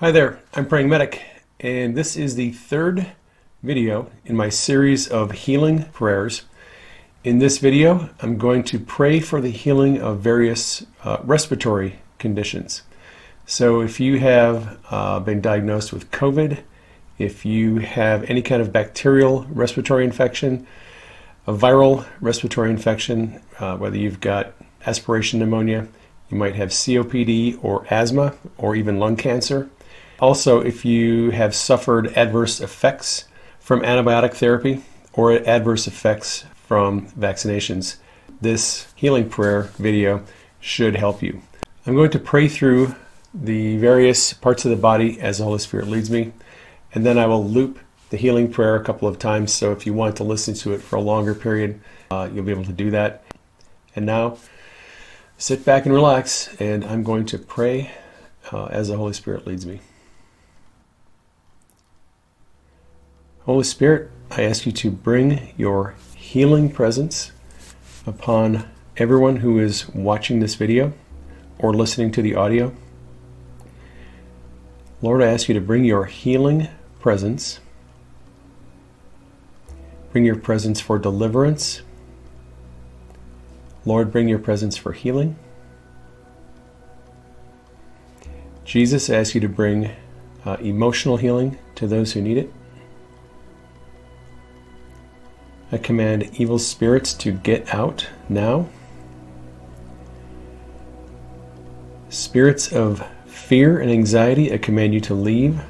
Hi there, I'm Praying Medic, and this is the third video in my series of healing prayers. In this video, I'm going to pray for the healing of various uh, respiratory conditions. So, if you have uh, been diagnosed with COVID, if you have any kind of bacterial respiratory infection, a viral respiratory infection, uh, whether you've got aspiration pneumonia, you might have COPD or asthma or even lung cancer also, if you have suffered adverse effects from antibiotic therapy or adverse effects from vaccinations, this healing prayer video should help you. I'm going to pray through the various parts of the body as the Holy Spirit leads me, and then I will loop the healing prayer a couple of times. So if you want to listen to it for a longer period, uh, you'll be able to do that. And now, sit back and relax, and I'm going to pray uh, as the Holy Spirit leads me. Holy Spirit, I ask you to bring your healing presence upon everyone who is watching this video or listening to the audio. Lord, I ask you to bring your healing presence. Bring your presence for deliverance. Lord, bring your presence for healing. Jesus, I ask you to bring uh, emotional healing to those who need it. I command evil spirits to get out now. Spirits of fear and anxiety, I command you to leave.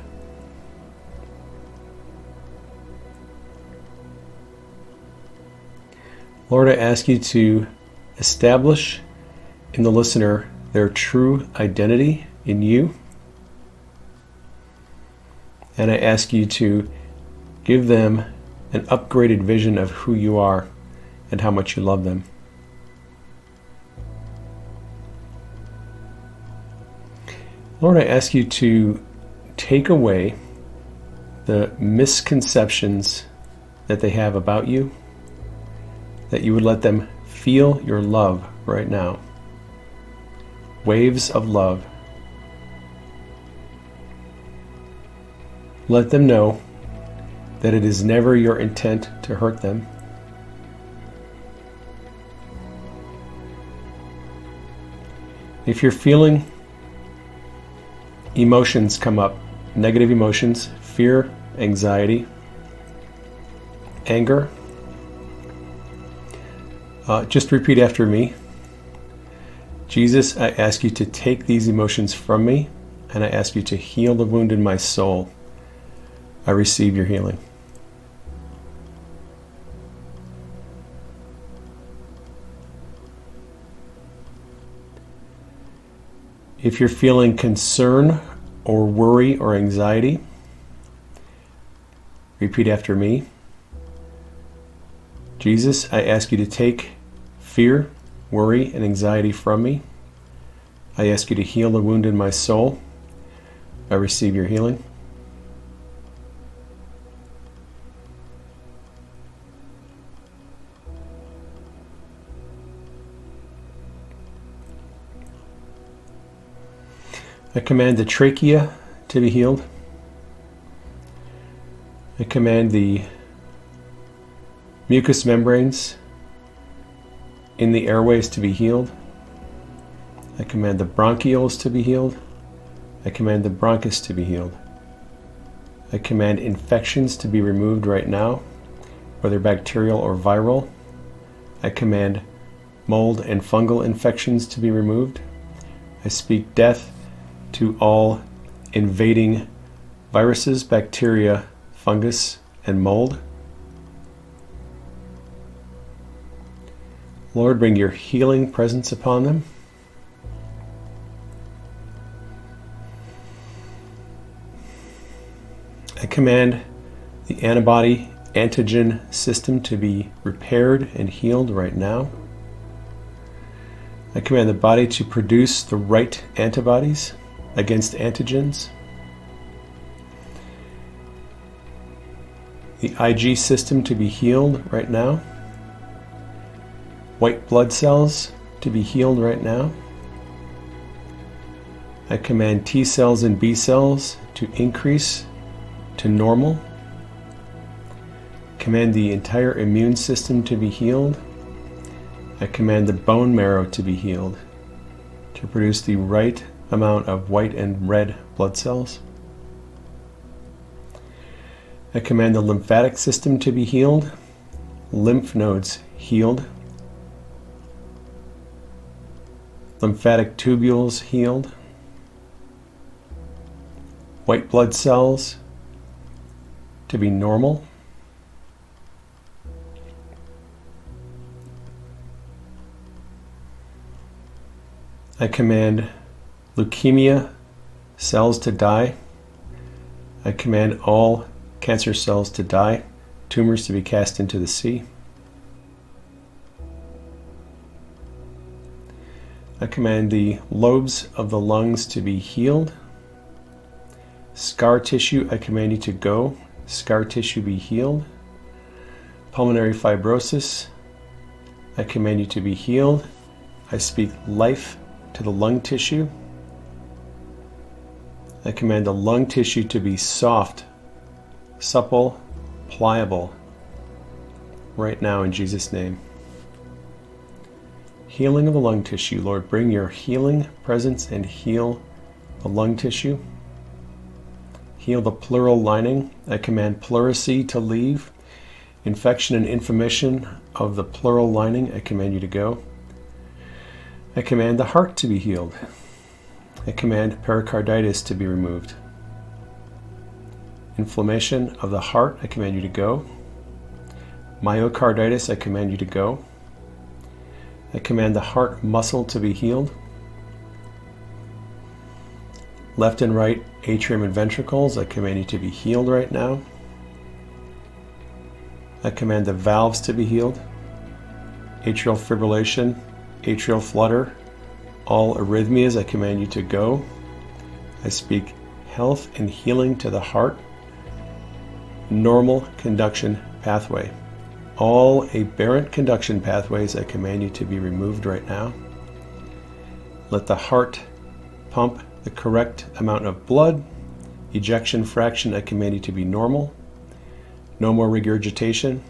Lord, I ask you to establish in the listener their true identity in you. And I ask you to give them an upgraded vision of who you are and how much you love them. Lord, I ask you to take away the misconceptions that they have about you, that you would let them feel your love right now. Waves of love. Let them know that it is never your intent to hurt them. If you're feeling emotions come up, negative emotions, fear, anxiety, anger, uh, just repeat after me. Jesus, I ask you to take these emotions from me, and I ask you to heal the wound in my soul. I receive your healing. If you're feeling concern or worry or anxiety, repeat after me. Jesus, I ask you to take fear, worry, and anxiety from me. I ask you to heal the wound in my soul. I receive your healing. I command the trachea to be healed. I command the mucous membranes in the airways to be healed. I command the bronchioles to be healed. I command the bronchus to be healed. I command infections to be removed right now, whether bacterial or viral. I command mold and fungal infections to be removed. I speak death to all invading viruses, bacteria, fungus, and mold. Lord, bring your healing presence upon them. I command the antibody antigen system to be repaired and healed right now. I command the body to produce the right antibodies against antigens. The Ig system to be healed right now. White blood cells to be healed right now. I command T cells and B cells to increase to normal. Command the entire immune system to be healed. I command the bone marrow to be healed to produce the right amount of white and red blood cells. I command the lymphatic system to be healed, lymph nodes healed, lymphatic tubules healed, white blood cells to be normal. I command leukemia cells to die. I command all cancer cells to die, tumors to be cast into the sea. I command the lobes of the lungs to be healed. Scar tissue, I command you to go. Scar tissue be healed. Pulmonary fibrosis, I command you to be healed. I speak life to the lung tissue. I command the lung tissue to be soft, supple, pliable, right now in Jesus' name. Healing of the lung tissue. Lord, bring your healing presence and heal the lung tissue. Heal the pleural lining. I command pleurisy to leave. Infection and inflammation of the pleural lining, I command you to go. I command the heart to be healed. I command pericarditis to be removed. Inflammation of the heart, I command you to go. Myocarditis, I command you to go. I command the heart muscle to be healed. Left and right atrium and ventricles, I command you to be healed right now. I command the valves to be healed. Atrial fibrillation, atrial flutter, all arrhythmias, I command you to go. I speak health and healing to the heart. Normal conduction pathway. All aberrant conduction pathways, I command you to be removed right now. Let the heart pump the correct amount of blood. Ejection fraction, I command you to be normal. No more regurgitation.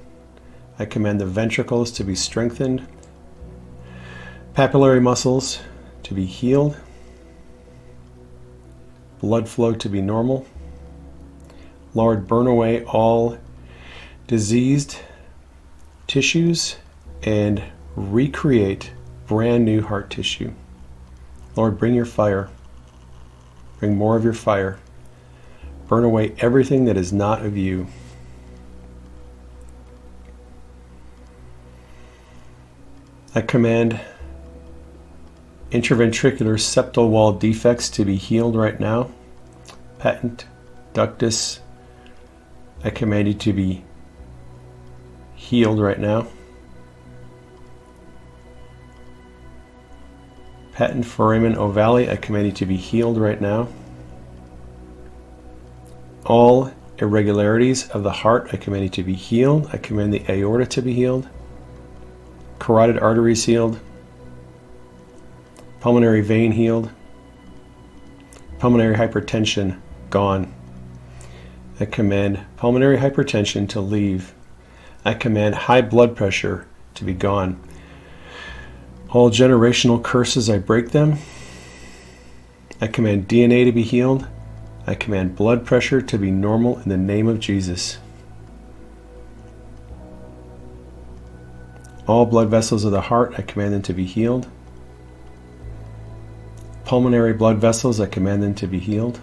I command the ventricles to be strengthened. Papillary muscles to be healed, blood flow to be normal. Lord, burn away all diseased tissues and recreate brand new heart tissue. Lord, bring your fire. Bring more of your fire. Burn away everything that is not of you. I command Interventricular septal wall defects to be healed right now. Patent ductus, I command you to be healed right now. Patent foramen ovale, I command you to be healed right now. All irregularities of the heart, I command you to be healed. I command the aorta to be healed. Carotid arteries healed pulmonary vein healed, pulmonary hypertension gone. I command pulmonary hypertension to leave. I command high blood pressure to be gone. All generational curses, I break them. I command DNA to be healed. I command blood pressure to be normal in the name of Jesus. All blood vessels of the heart, I command them to be healed pulmonary blood vessels, I command them to be healed.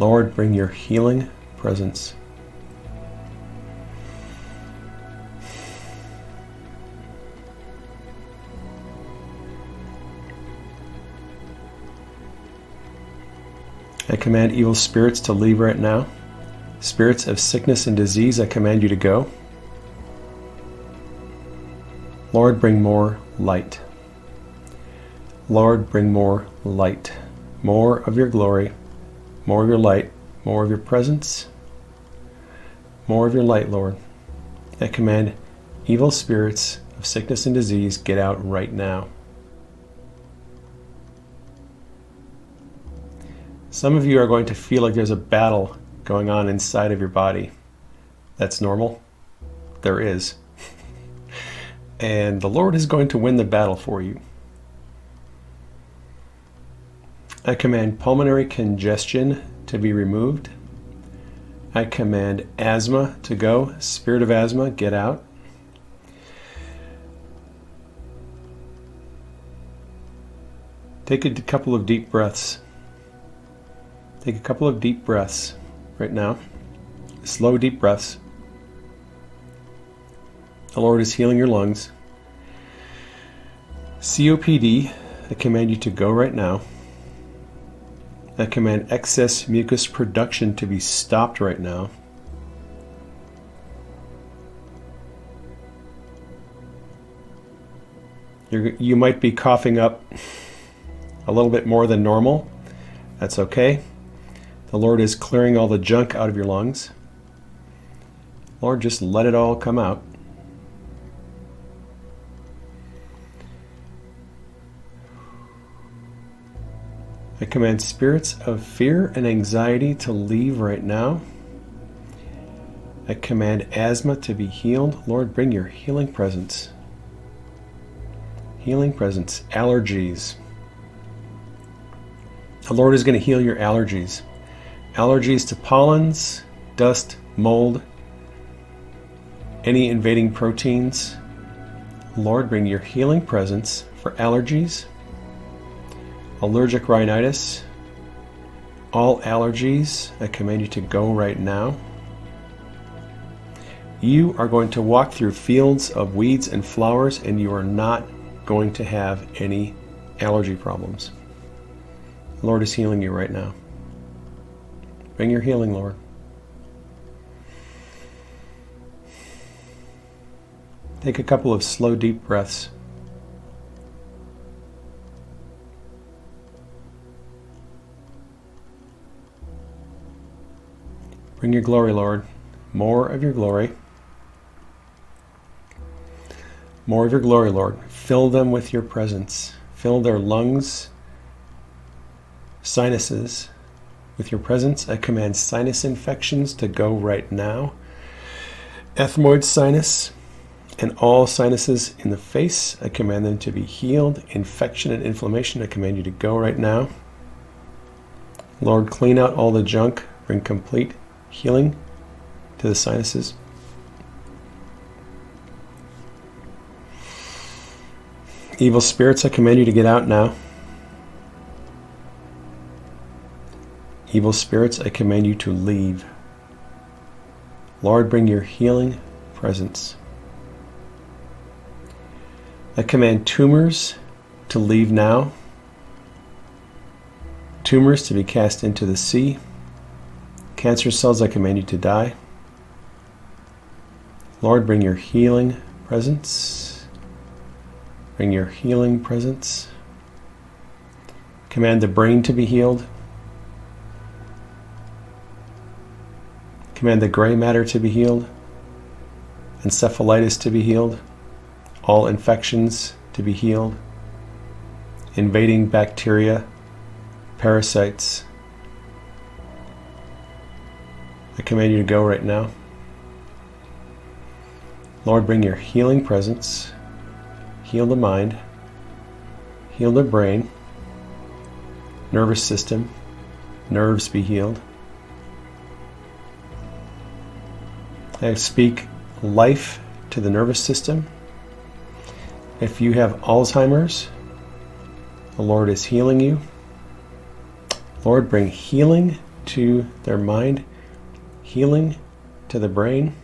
Lord, bring your healing presence. I command evil spirits to leave right now. Spirits of sickness and disease, I command you to go. Lord, bring more light. Lord, bring more light. More of your glory, more of your light, more of your presence, more of your light, Lord. I command evil spirits of sickness and disease get out right now. Some of you are going to feel like there's a battle going on inside of your body. That's normal. There is. And the Lord is going to win the battle for you. I command pulmonary congestion to be removed. I command asthma to go. Spirit of asthma, get out. Take a couple of deep breaths. Take a couple of deep breaths right now. Slow, deep breaths. The Lord is healing your lungs. COPD, I command you to go right now. I command excess mucus production to be stopped right now. You're, you might be coughing up a little bit more than normal. That's okay. The Lord is clearing all the junk out of your lungs. Lord, just let it all come out. I command spirits of fear and anxiety to leave right now. I command asthma to be healed. Lord, bring your healing presence. Healing presence. Allergies. The Lord is going to heal your allergies allergies to pollens, dust, mold, any invading proteins. Lord, bring your healing presence for allergies, allergic rhinitis, all allergies. I command you to go right now. You are going to walk through fields of weeds and flowers, and you are not going to have any allergy problems. The Lord is healing you right now. Bring your healing, Lord. Take a couple of slow, deep breaths. Bring your glory, Lord. More of your glory. More of your glory, Lord. Fill them with your presence. Fill their lungs, sinuses, with your presence, I command sinus infections to go right now. Ethmoid sinus and all sinuses in the face, I command them to be healed. Infection and inflammation, I command you to go right now. Lord, clean out all the junk, bring complete healing to the sinuses. Evil spirits, I command you to get out now. Evil spirits, I command you to leave. Lord, bring your healing presence. I command tumors to leave now, tumors to be cast into the sea. Cancer cells, I command you to die. Lord, bring your healing presence. Bring your healing presence. Command the brain to be healed. Command the gray matter to be healed, encephalitis to be healed, all infections to be healed, invading bacteria, parasites. I command you to go right now. Lord, bring your healing presence, heal the mind, heal the brain, nervous system, nerves be healed. I speak life to the nervous system. If you have Alzheimer's, the Lord is healing you. Lord, bring healing to their mind, healing to the brain,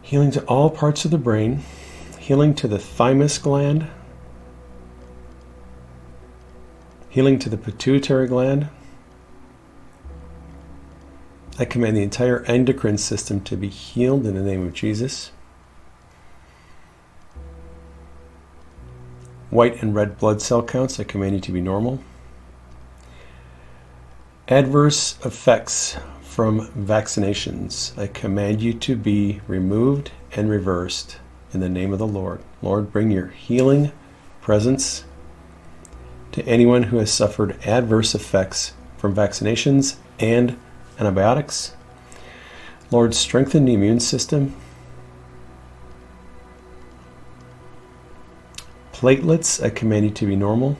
healing to all parts of the brain, healing to the thymus gland, healing to the pituitary gland, I command the entire endocrine system to be healed in the name of Jesus. White and red blood cell counts, I command you to be normal. Adverse effects from vaccinations, I command you to be removed and reversed in the name of the Lord. Lord, bring your healing presence to anyone who has suffered adverse effects from vaccinations and antibiotics. Lord, strengthen the immune system. Platelets, I command you to be normal.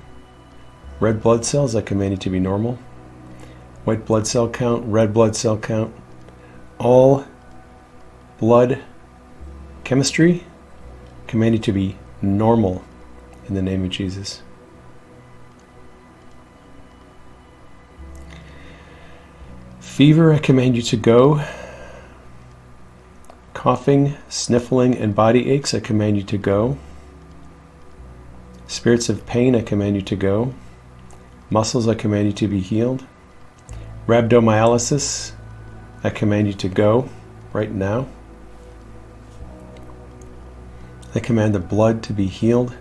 Red blood cells, I command you to be normal. White blood cell count, red blood cell count, all blood chemistry, command you to be normal in the name of Jesus. Fever, I command you to go. Coughing, sniffling, and body aches, I command you to go. Spirits of pain, I command you to go. Muscles, I command you to be healed. Rhabdomyolysis, I command you to go right now. I command the blood to be healed.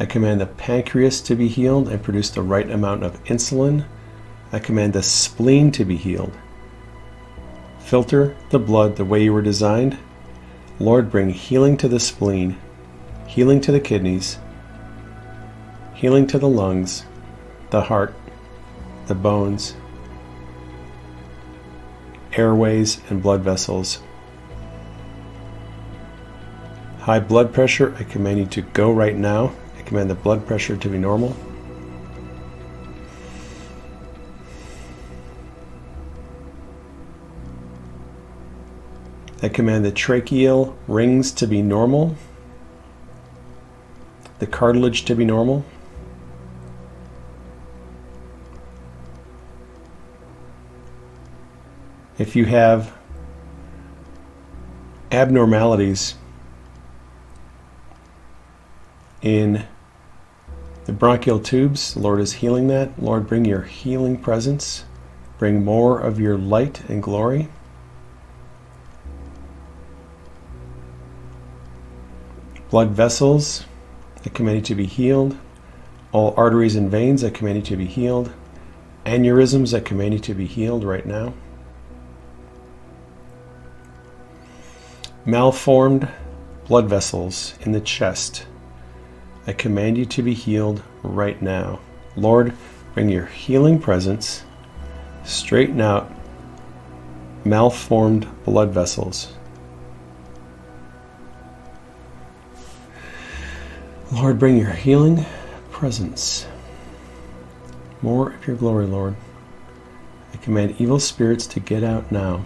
I command the pancreas to be healed and produce the right amount of insulin. I command the spleen to be healed. Filter the blood the way you were designed. Lord, bring healing to the spleen, healing to the kidneys, healing to the lungs, the heart, the bones, airways, and blood vessels. High blood pressure, I command you to go right now. I command the blood pressure to be normal. I command the tracheal rings to be normal, the cartilage to be normal. If you have abnormalities in the bronchial tubes, the Lord is healing that. Lord, bring your healing presence. Bring more of your light and glory. Blood vessels, I command you to be healed. All arteries and veins, I command you to be healed. Aneurysms, I command you to be healed right now. Malformed blood vessels in the chest. I command you to be healed right now. Lord, bring your healing presence. Straighten out malformed blood vessels. Lord, bring your healing presence. More of your glory, Lord. I command evil spirits to get out now.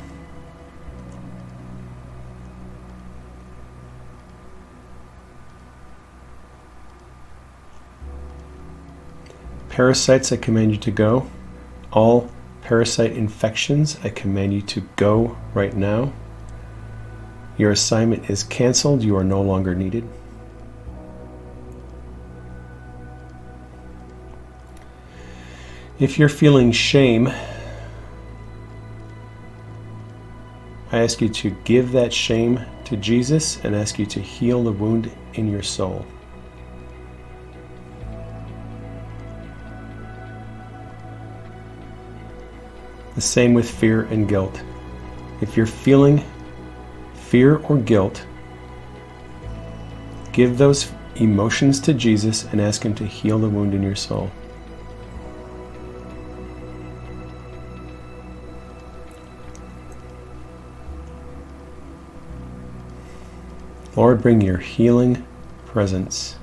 Parasites, I command you to go. All parasite infections, I command you to go right now. Your assignment is canceled. You are no longer needed. If you're feeling shame, I ask you to give that shame to Jesus and ask you to heal the wound in your soul. The same with fear and guilt. If you're feeling fear or guilt, give those emotions to Jesus and ask Him to heal the wound in your soul. Lord, bring your healing presence.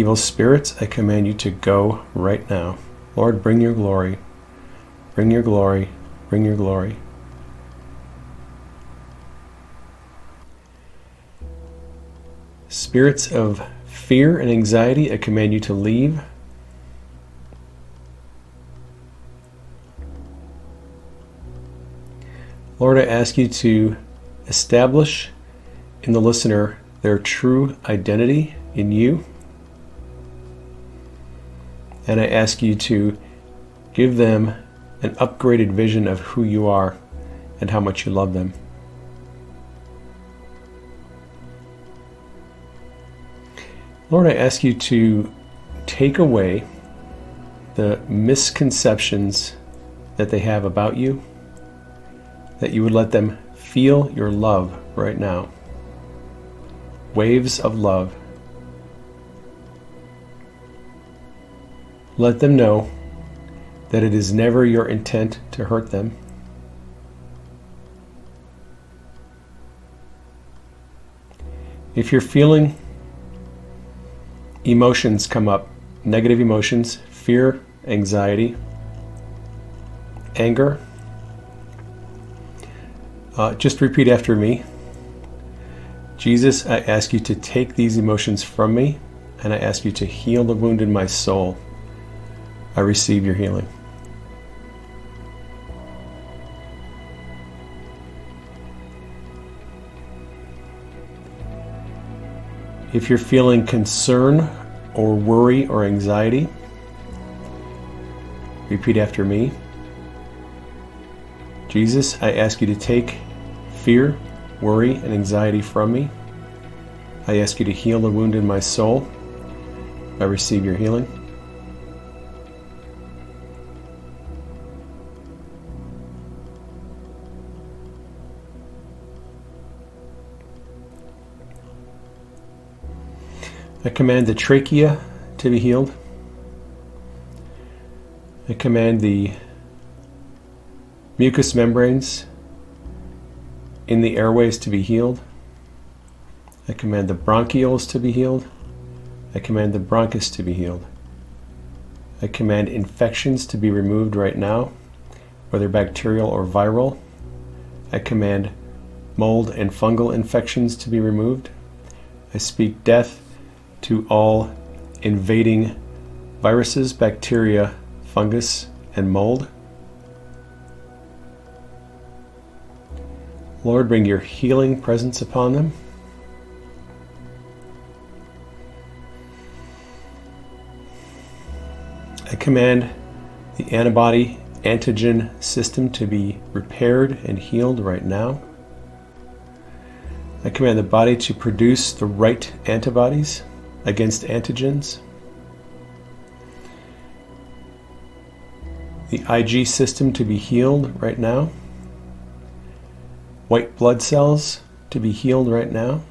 Evil spirits, I command you to go right now. Lord, bring your glory. Bring your glory. Bring your glory. Spirits of fear and anxiety, I command you to leave. Lord, I ask you to establish in the listener their true identity in you. And I ask you to give them an upgraded vision of who you are and how much you love them. Lord, I ask you to take away the misconceptions that they have about you that you would let them feel your love right now. Waves of love. Let them know that it is never your intent to hurt them. If you're feeling emotions come up, negative emotions, fear, anxiety, anger, uh, just repeat after me. Jesus, I ask you to take these emotions from me, and I ask you to heal the wound in my soul. I receive your healing. If you're feeling concern or worry or anxiety, repeat after me. Jesus, I ask you to take fear, worry, and anxiety from me. I ask you to heal the wound in my soul. I receive your healing. I command the trachea to be healed. I command the mucous membranes in the airways to be healed. I command the bronchioles to be healed. I command the bronchus to be healed. I command infections to be removed right now, whether bacterial or viral. I command mold and fungal infections to be removed. I speak death to all invading viruses, bacteria, fungus, and mold. Lord, bring your healing presence upon them. I command the antibody antigen system to be repaired and healed right now. I command the body to produce the right antibodies against antigens. The Ig system to be healed right now. White blood cells to be healed right now.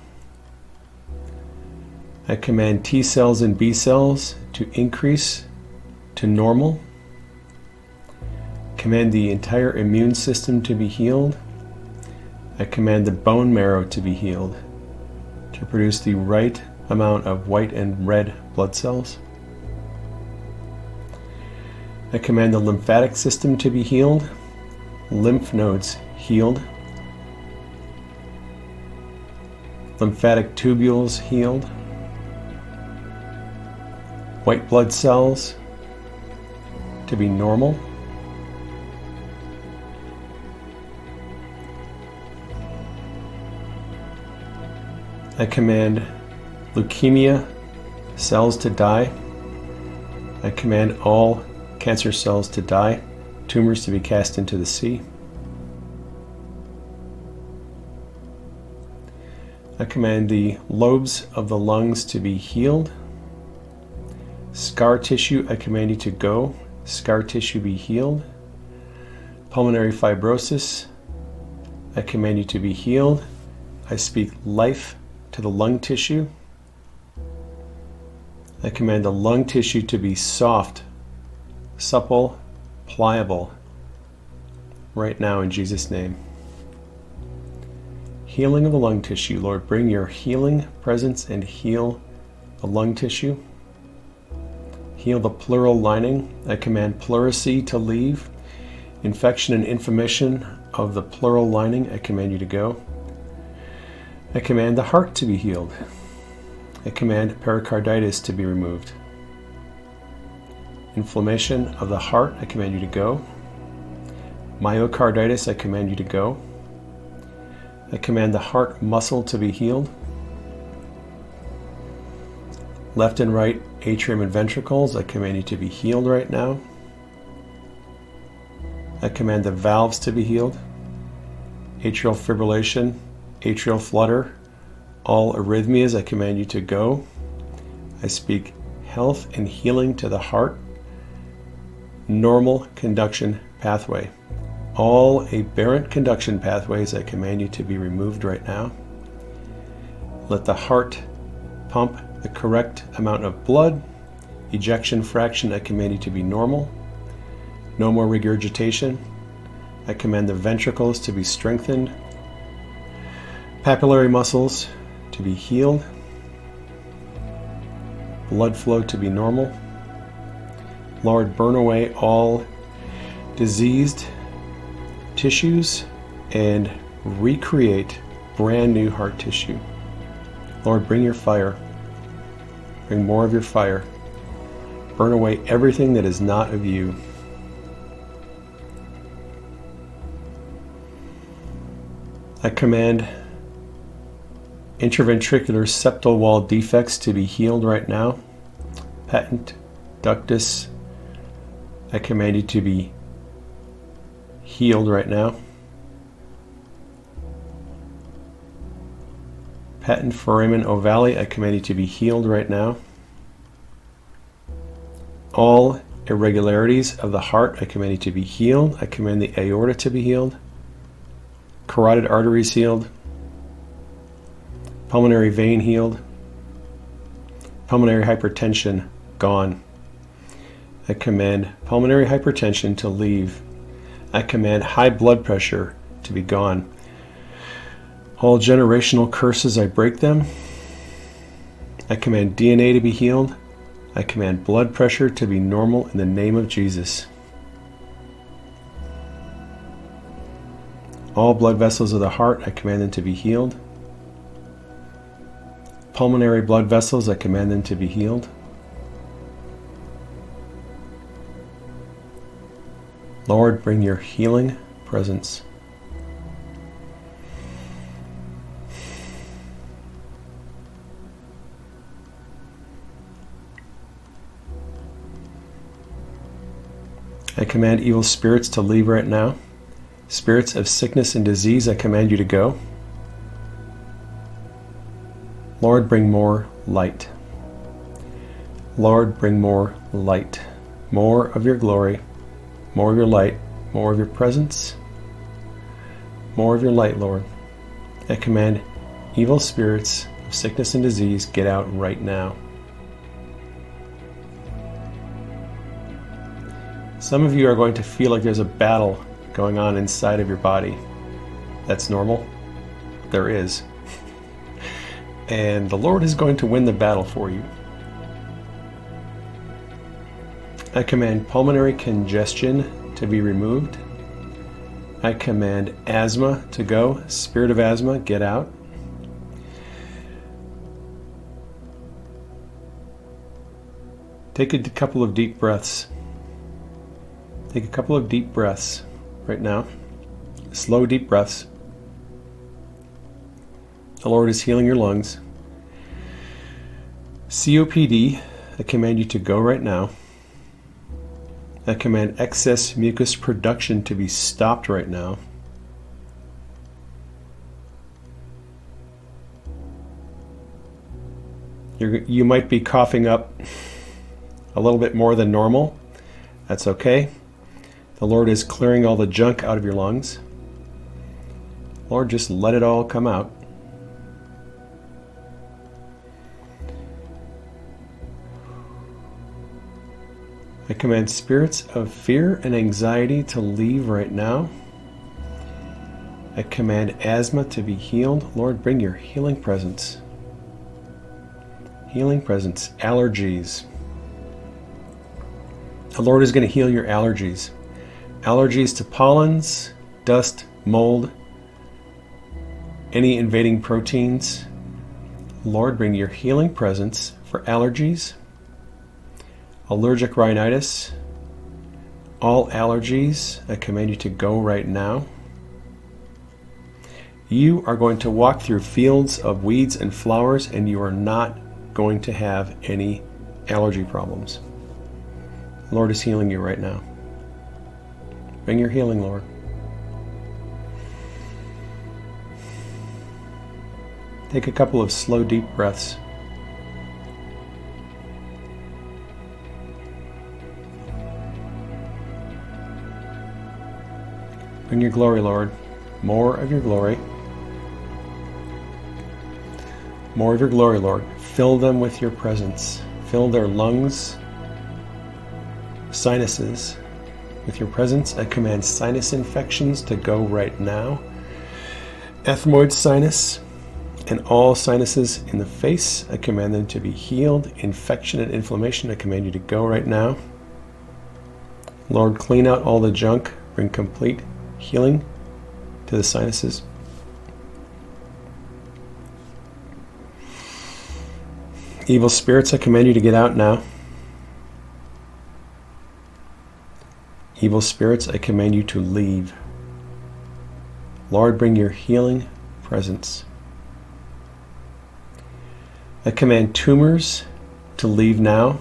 I command T cells and B cells to increase to normal. Command the entire immune system to be healed. I command the bone marrow to be healed to produce the right amount of white and red blood cells. I command the lymphatic system to be healed, lymph nodes healed, lymphatic tubules healed, white blood cells to be normal. I command leukemia cells to die. I command all cancer cells to die, tumors to be cast into the sea. I command the lobes of the lungs to be healed. Scar tissue, I command you to go. Scar tissue be healed. Pulmonary fibrosis, I command you to be healed. I speak life to the lung tissue. I command the lung tissue to be soft, supple, pliable, right now in Jesus' name. Healing of the lung tissue. Lord, bring your healing presence and heal the lung tissue. Heal the pleural lining. I command pleurisy to leave. Infection and inflammation of the pleural lining, I command you to go. I command the heart to be healed. I command pericarditis to be removed. Inflammation of the heart, I command you to go. Myocarditis, I command you to go. I command the heart muscle to be healed. Left and right atrium and ventricles, I command you to be healed right now. I command the valves to be healed. Atrial fibrillation, atrial flutter, all arrhythmias, I command you to go. I speak health and healing to the heart. Normal conduction pathway. All aberrant conduction pathways, I command you to be removed right now. Let the heart pump the correct amount of blood. Ejection fraction, I command you to be normal. No more regurgitation. I command the ventricles to be strengthened, papillary muscles to be healed, blood flow to be normal. Lord, burn away all diseased tissues and recreate brand new heart tissue. Lord, bring your fire. Bring more of your fire. Burn away everything that is not of you. I command interventricular septal wall defects to be healed right now. Patent ductus, I command you to be healed right now. Patent foramen ovale, I command you to be healed right now. All irregularities of the heart, I command you to be healed. I command the aorta to be healed. Carotid arteries healed. Pulmonary vein healed. Pulmonary hypertension gone. I command pulmonary hypertension to leave. I command high blood pressure to be gone. All generational curses, I break them. I command DNA to be healed. I command blood pressure to be normal in the name of Jesus. All blood vessels of the heart, I command them to be healed. Pulmonary blood vessels, I command them to be healed. Lord, bring your healing presence. I command evil spirits to leave right now. Spirits of sickness and disease, I command you to go. Lord, bring more light. Lord, bring more light. More of your glory, more of your light, more of your presence, more of your light, Lord. I command evil spirits of sickness and disease, get out right now. Some of you are going to feel like there's a battle going on inside of your body. That's normal. There is. And the Lord is going to win the battle for you. I command pulmonary congestion to be removed. I command asthma to go. Spirit of asthma, get out. Take a couple of deep breaths. Take a couple of deep breaths right now. Slow, deep breaths. The Lord is healing your lungs. COPD, I command you to go right now. I command excess mucus production to be stopped right now. You're, you might be coughing up a little bit more than normal. That's okay. The Lord is clearing all the junk out of your lungs. Lord, just let it all come out. I command spirits of fear and anxiety to leave right now. I command asthma to be healed. Lord, bring your healing presence. Healing presence. Allergies. The Lord is going to heal your allergies allergies to pollens, dust, mold, any invading proteins. Lord, bring your healing presence for allergies, allergic rhinitis, all allergies. I command you to go right now. You are going to walk through fields of weeds and flowers, and you are not going to have any allergy problems. Lord is healing you right now. Bring your healing, Lord. Take a couple of slow, deep breaths. Bring your glory, Lord. More of your glory. More of your glory, Lord. Fill them with your presence. Fill their lungs, sinuses with your presence. I command sinus infections to go right now. Ethmoid sinus and all sinuses in the face, I command them to be healed. Infection and inflammation, I command you to go right now. Lord, clean out all the junk, bring complete healing to the sinuses. Evil spirits, I command you to get out now. Evil spirits, I command you to leave. Lord, bring your healing presence. I command tumors to leave now,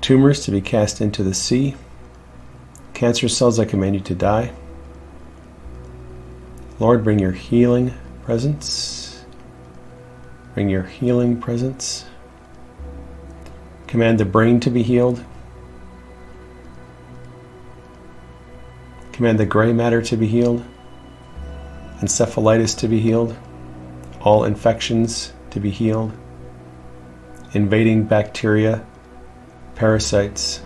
tumors to be cast into the sea. Cancer cells, I command you to die. Lord, bring your healing presence. Bring your healing presence. Command the brain to be healed. Command the gray matter to be healed. Encephalitis to be healed. All infections to be healed. Invading bacteria, parasites,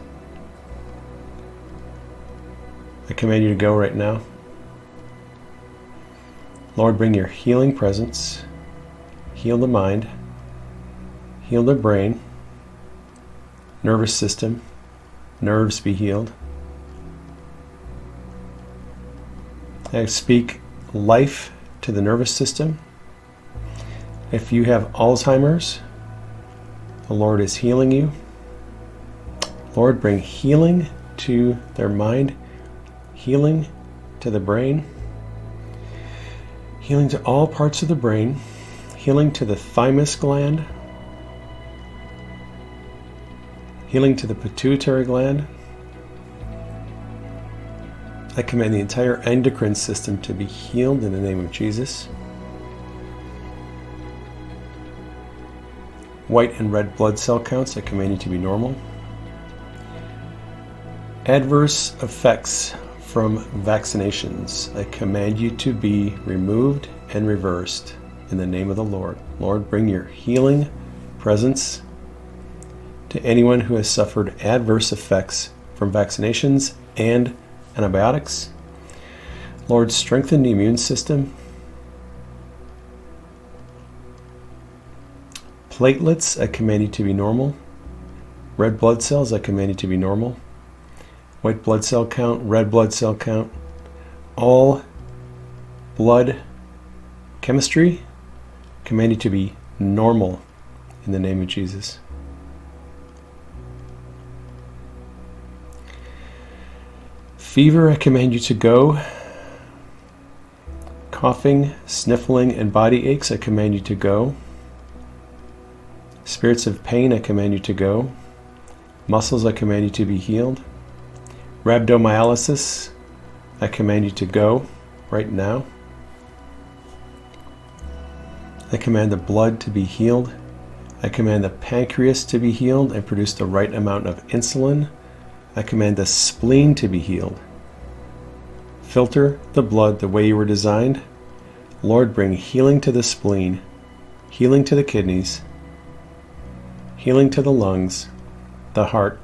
I command you to go right now. Lord, bring your healing presence. Heal the mind. Heal the brain. Nervous system. Nerves be healed. I speak life to the nervous system. If you have Alzheimer's, the Lord is healing you. Lord, bring healing to their mind healing to the brain, healing to all parts of the brain, healing to the thymus gland, healing to the pituitary gland. I command the entire endocrine system to be healed in the name of Jesus. White and red blood cell counts, I command you to be normal. Adverse effects from vaccinations. I command you to be removed and reversed in the name of the Lord. Lord, bring your healing presence to anyone who has suffered adverse effects from vaccinations and antibiotics. Lord, strengthen the immune system. Platelets, I command you to be normal. Red blood cells, I command you to be normal white blood cell count, red blood cell count, all blood chemistry commanded to be normal in the name of Jesus. Fever, I command you to go. Coughing, sniffling, and body aches, I command you to go. Spirits of pain, I command you to go. Muscles, I command you to be healed. Rhabdomyolysis, I command you to go right now. I command the blood to be healed. I command the pancreas to be healed and produce the right amount of insulin. I command the spleen to be healed. Filter the blood the way you were designed. Lord, bring healing to the spleen, healing to the kidneys, healing to the lungs, the heart,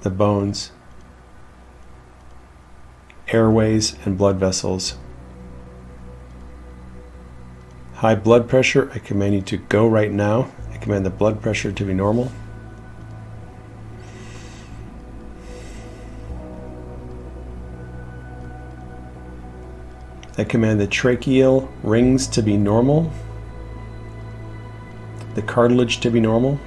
the bones, airways, and blood vessels. High blood pressure, I command you to go right now. I command the blood pressure to be normal. I command the tracheal rings to be normal, the cartilage to be normal.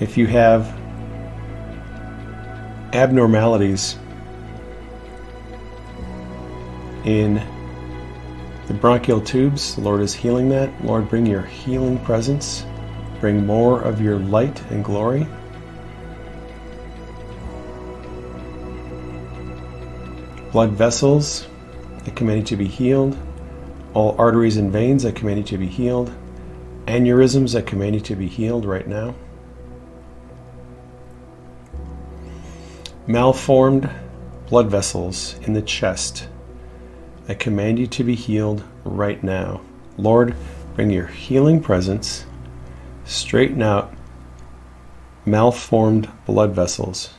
If you have abnormalities in the bronchial tubes, the Lord is healing that. Lord, bring your healing presence. Bring more of your light and glory. Blood vessels, I command you to be healed. All arteries and veins, I command you to be healed. Aneurysms, I command you to be healed right now. Malformed blood vessels in the chest. I command you to be healed right now. Lord, bring your healing presence, straighten out malformed blood vessels.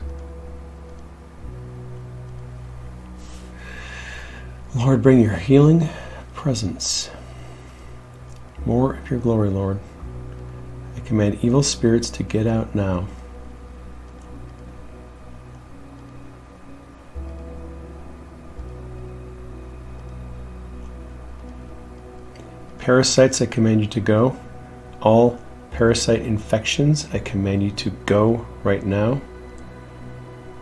Lord, bring your healing presence. More of your glory, Lord. I command evil spirits to get out now. Parasites, I command you to go. All parasite infections, I command you to go right now.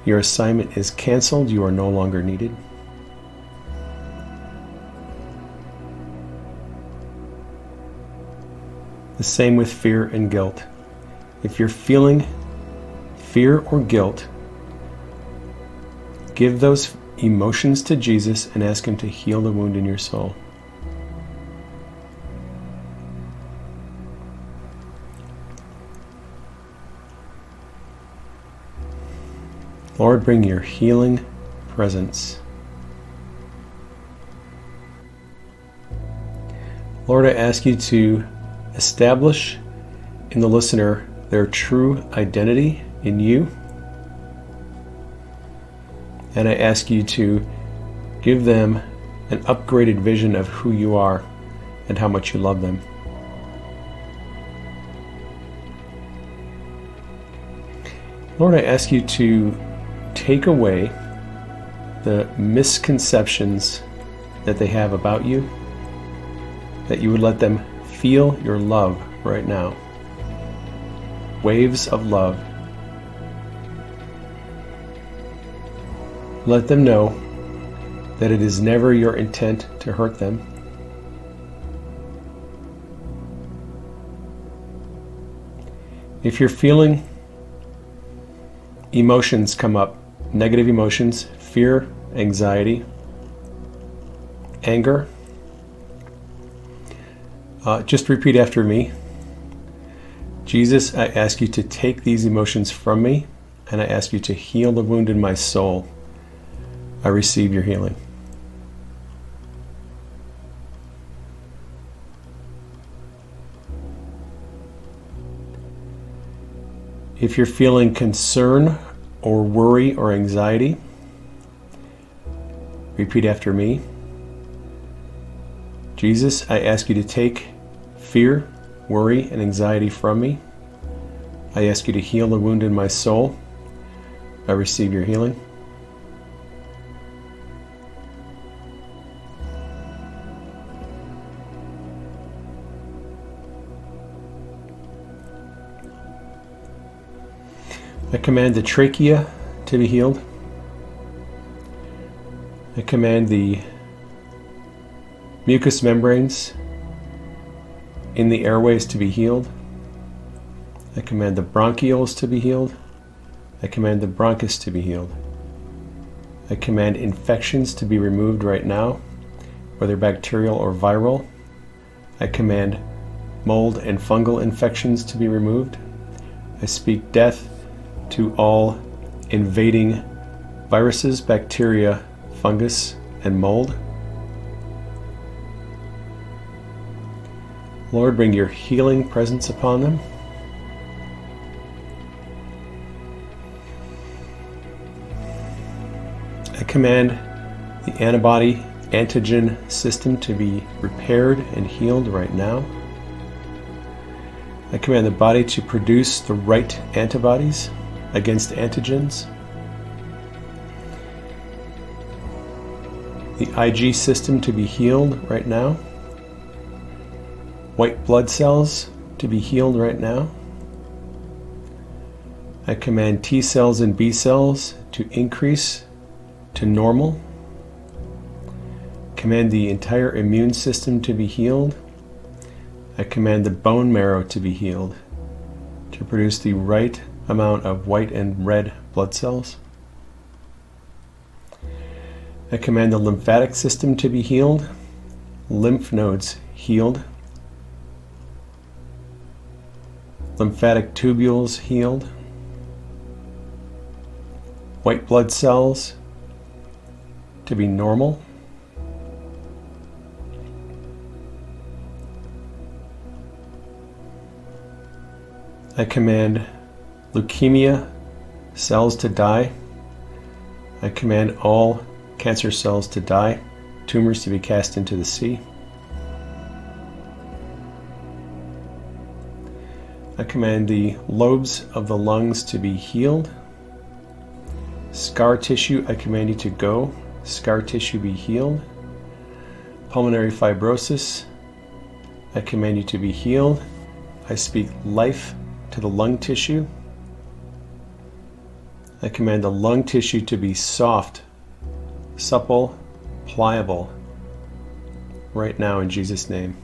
Your assignment is canceled. You are no longer needed. The same with fear and guilt. If you're feeling fear or guilt, give those emotions to Jesus and ask Him to heal the wound in your soul. Lord, bring your healing presence. Lord, I ask you to establish in the listener their true identity in you. And I ask you to give them an upgraded vision of who you are and how much you love them. Lord, I ask you to take away the misconceptions that they have about you, that you would let them feel your love right now. Waves of love. Let them know that it is never your intent to hurt them. If you're feeling emotions come up, negative emotions, fear, anxiety, anger. Uh, just repeat after me. Jesus, I ask you to take these emotions from me, and I ask you to heal the wound in my soul. I receive your healing. If you're feeling concern or worry or anxiety, repeat after me. Jesus, I ask you to take fear, worry, and anxiety from me. I ask you to heal the wound in my soul. I receive your healing. I command the trachea to be healed. I command the mucous membranes in the airways to be healed. I command the bronchioles to be healed. I command the bronchus to be healed. I command infections to be removed right now, whether bacterial or viral. I command mold and fungal infections to be removed. I speak death to all invading viruses, bacteria, fungus, and mold. Lord, bring your healing presence upon them. I command the antibody antigen system to be repaired and healed right now. I command the body to produce the right antibodies against antigens. The Ig system to be healed right now. White blood cells to be healed right now. I command T cells and B cells to increase to normal. Command the entire immune system to be healed. I command the bone marrow to be healed to produce the right amount of white and red blood cells. I command the lymphatic system to be healed, lymph nodes healed, lymphatic tubules healed, white blood cells to be normal. I command leukemia cells to die. I command all cancer cells to die, tumors to be cast into the sea. I command the lobes of the lungs to be healed. Scar tissue, I command you to go. Scar tissue be healed. Pulmonary fibrosis, I command you to be healed. I speak life to the lung tissue. I command the lung tissue to be soft, supple, pliable, right now in Jesus' name.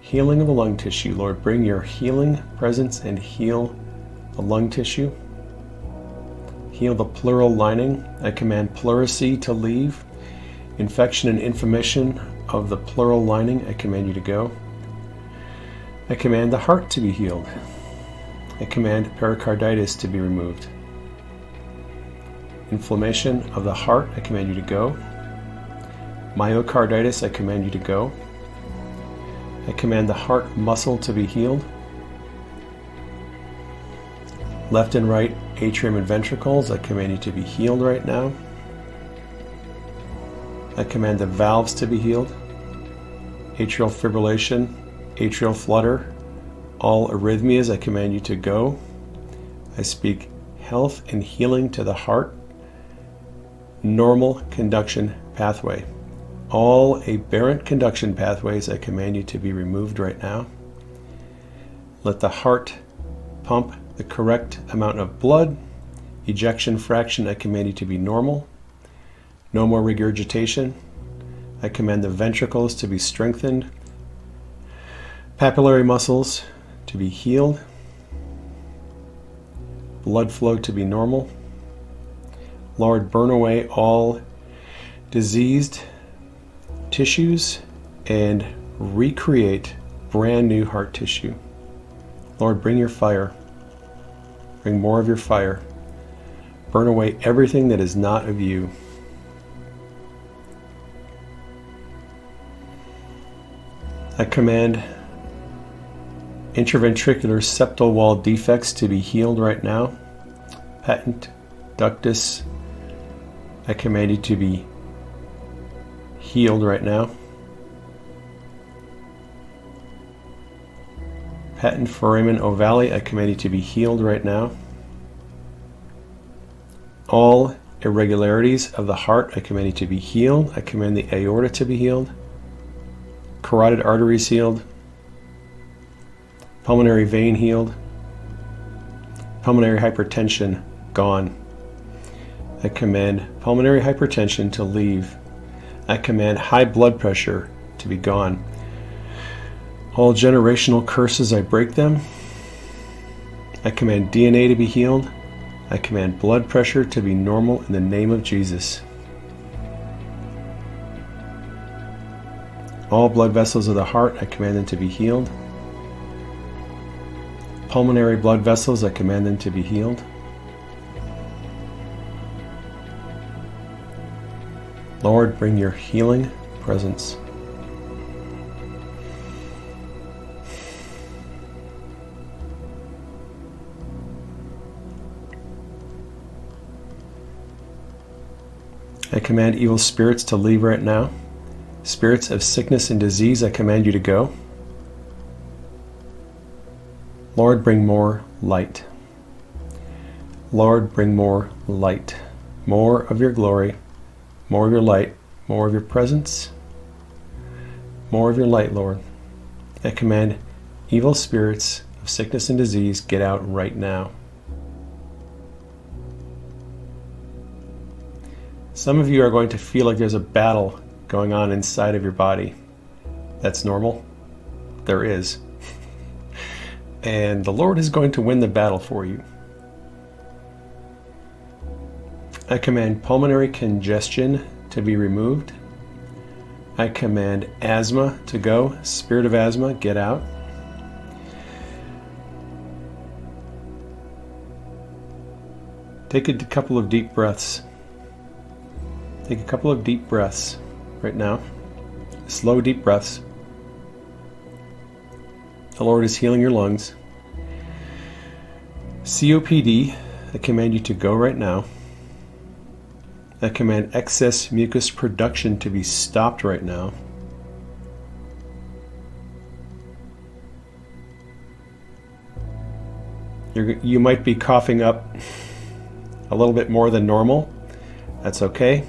Healing of the lung tissue. Lord, bring your healing presence and heal the lung tissue. Heal the pleural lining. I command pleurisy to leave. Infection and inflammation of the pleural lining, I command you to go. I command the heart to be healed. I command pericarditis to be removed. Inflammation of the heart, I command you to go. Myocarditis, I command you to go. I command the heart muscle to be healed. Left and right atrium and ventricles, I command you to be healed right now. I command the valves to be healed. Atrial fibrillation, atrial flutter, all arrhythmias, I command you to go. I speak health and healing to the heart. Normal conduction pathway. All aberrant conduction pathways, I command you to be removed right now. Let the heart pump the correct amount of blood. Ejection fraction, I command you to be normal. No more regurgitation. I command the ventricles to be strengthened. Papillary muscles to be healed, blood flow to be normal. Lord, burn away all diseased tissues and recreate brand new heart tissue. Lord, bring your fire. Bring more of your fire. Burn away everything that is not of you. I command Interventricular septal wall defects to be healed right now. Patent ductus, I command you to be healed right now. Patent foramen ovale, I command you to be healed right now. All irregularities of the heart, I command you to be healed. I command the aorta to be healed. Carotid arteries healed pulmonary vein healed, pulmonary hypertension gone. I command pulmonary hypertension to leave. I command high blood pressure to be gone. All generational curses, I break them. I command DNA to be healed. I command blood pressure to be normal in the name of Jesus. All blood vessels of the heart, I command them to be healed pulmonary blood vessels, I command them to be healed. Lord, bring your healing presence. I command evil spirits to leave right now. Spirits of sickness and disease, I command you to go. Lord, bring more light. Lord, bring more light. More of your glory, more of your light, more of your presence, more of your light, Lord. I command evil spirits of sickness and disease get out right now. Some of you are going to feel like there's a battle going on inside of your body. That's normal. There is and the Lord is going to win the battle for you. I command pulmonary congestion to be removed. I command asthma to go. Spirit of asthma, get out. Take a couple of deep breaths. Take a couple of deep breaths right now. Slow, deep breaths. The Lord is healing your lungs. COPD, I command you to go right now. I command excess mucus production to be stopped right now. You're, you might be coughing up a little bit more than normal. That's okay.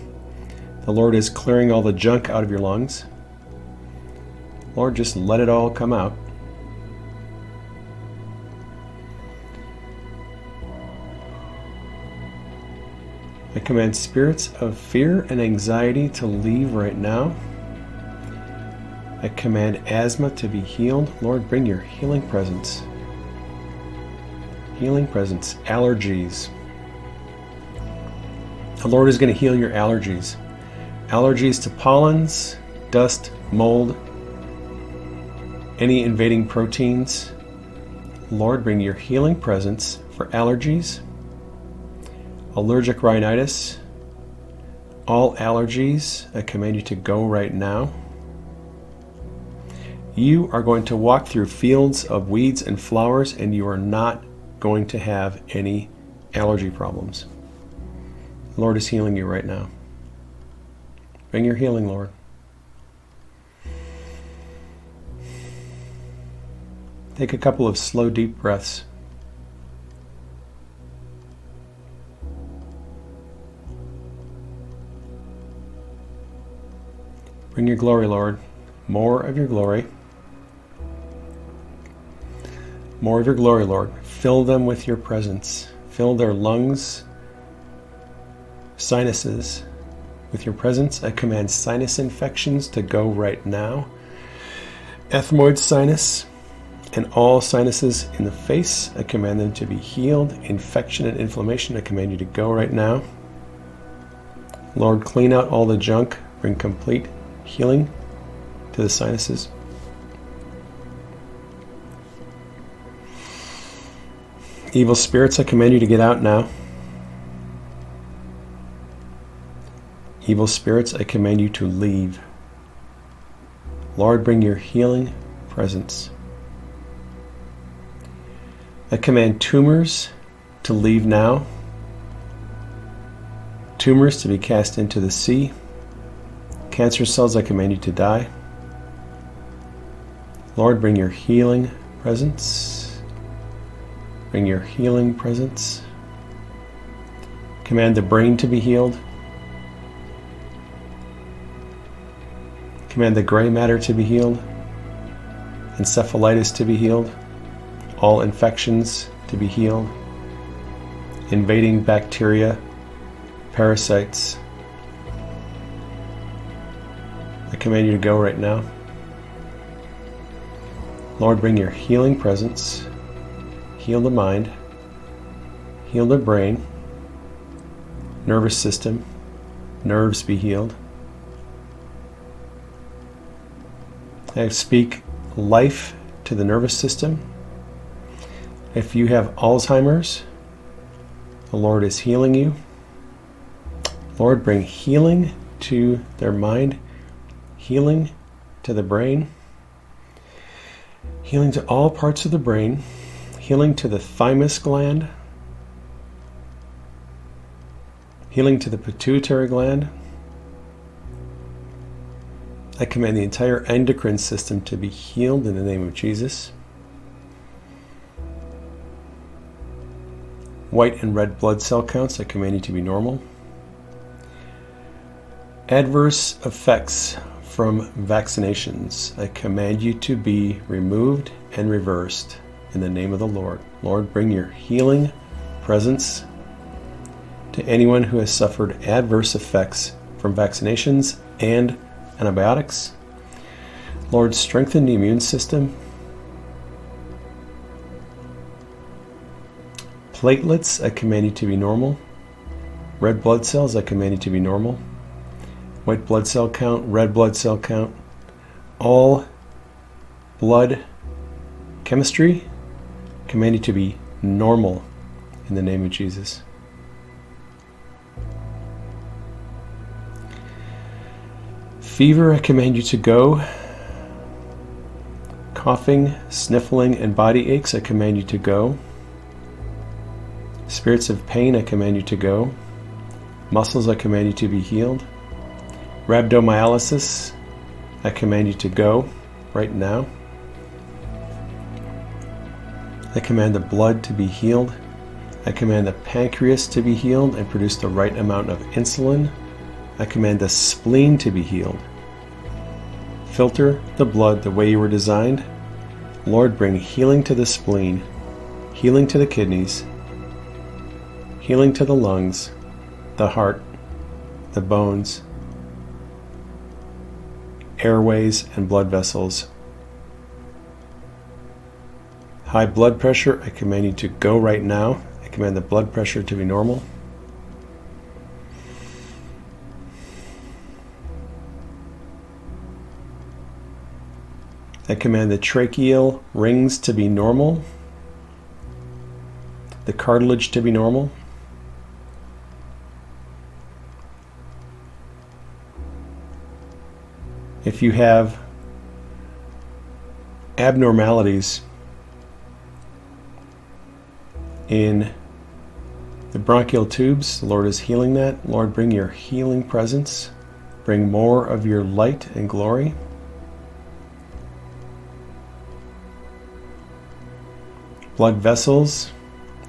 The Lord is clearing all the junk out of your lungs. Lord, just let it all come out. Command spirits of fear and anxiety to leave right now. I command asthma to be healed. Lord, bring your healing presence. Healing presence. Allergies. The Lord is going to heal your allergies. Allergies to pollens, dust, mold, any invading proteins. Lord, bring your healing presence for allergies, allergic rhinitis, all allergies. I command you to go right now. You are going to walk through fields of weeds and flowers, and you are not going to have any allergy problems. The Lord is healing you right now. Bring your healing, Lord. Take a couple of slow, deep breaths. Bring your glory, Lord. More of your glory. More of your glory, Lord. Fill them with your presence. Fill their lungs, sinuses with your presence. I command sinus infections to go right now. Ethmoid sinus and all sinuses in the face, I command them to be healed. Infection and inflammation, I command you to go right now. Lord, clean out all the junk, bring complete healing to the sinuses. Evil spirits, I command you to get out now. Evil spirits, I command you to leave. Lord, bring your healing presence. I command tumors to leave now, tumors to be cast into the sea. Cancer cells, I command you to die. Lord, bring your healing presence. Bring your healing presence. Command the brain to be healed. Command the gray matter to be healed. Encephalitis to be healed. All infections to be healed. Invading bacteria, parasites, I command you to go right now. Lord, bring your healing presence. Heal the mind. Heal the brain. Nervous system. Nerves be healed. I speak life to the nervous system. If you have Alzheimer's, the Lord is healing you. Lord, bring healing to their mind healing to the brain, healing to all parts of the brain, healing to the thymus gland, healing to the pituitary gland. I command the entire endocrine system to be healed in the name of Jesus. White and red blood cell counts, I command you to be normal. Adverse effects from vaccinations. I command you to be removed and reversed in the name of the Lord. Lord, bring your healing presence to anyone who has suffered adverse effects from vaccinations and antibiotics. Lord, strengthen the immune system. Platelets, I command you to be normal. Red blood cells, I command you to be normal white blood cell count, red blood cell count, all blood chemistry commanded to be normal in the name of Jesus. Fever, I command you to go. Coughing, sniffling, and body aches, I command you to go. Spirits of pain, I command you to go. Muscles, I command you to be healed. Rhabdomyolysis, I command you to go right now. I command the blood to be healed. I command the pancreas to be healed and produce the right amount of insulin. I command the spleen to be healed. Filter the blood the way you were designed. Lord, bring healing to the spleen, healing to the kidneys, healing to the lungs, the heart, the bones, airways, and blood vessels. High blood pressure, I command you to go right now. I command the blood pressure to be normal. I command the tracheal rings to be normal, the cartilage to be normal. If you have abnormalities in the bronchial tubes, the Lord is healing that. Lord, bring your healing presence. Bring more of your light and glory. Blood vessels,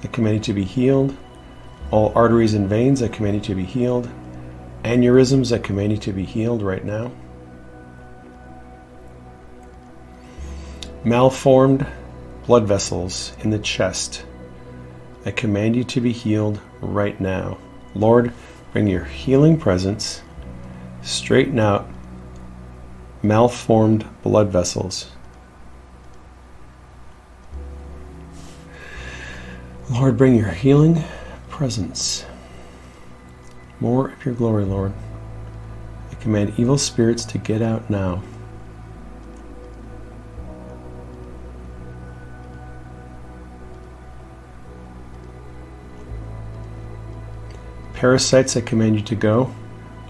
I command you to be healed. All arteries and veins, I command you to be healed. Aneurysms, I command you to be healed right now. Malformed blood vessels in the chest, I command you to be healed right now. Lord, bring your healing presence, straighten out malformed blood vessels. Lord, bring your healing presence. More of your glory, Lord. I command evil spirits to get out now. Parasites, I command you to go.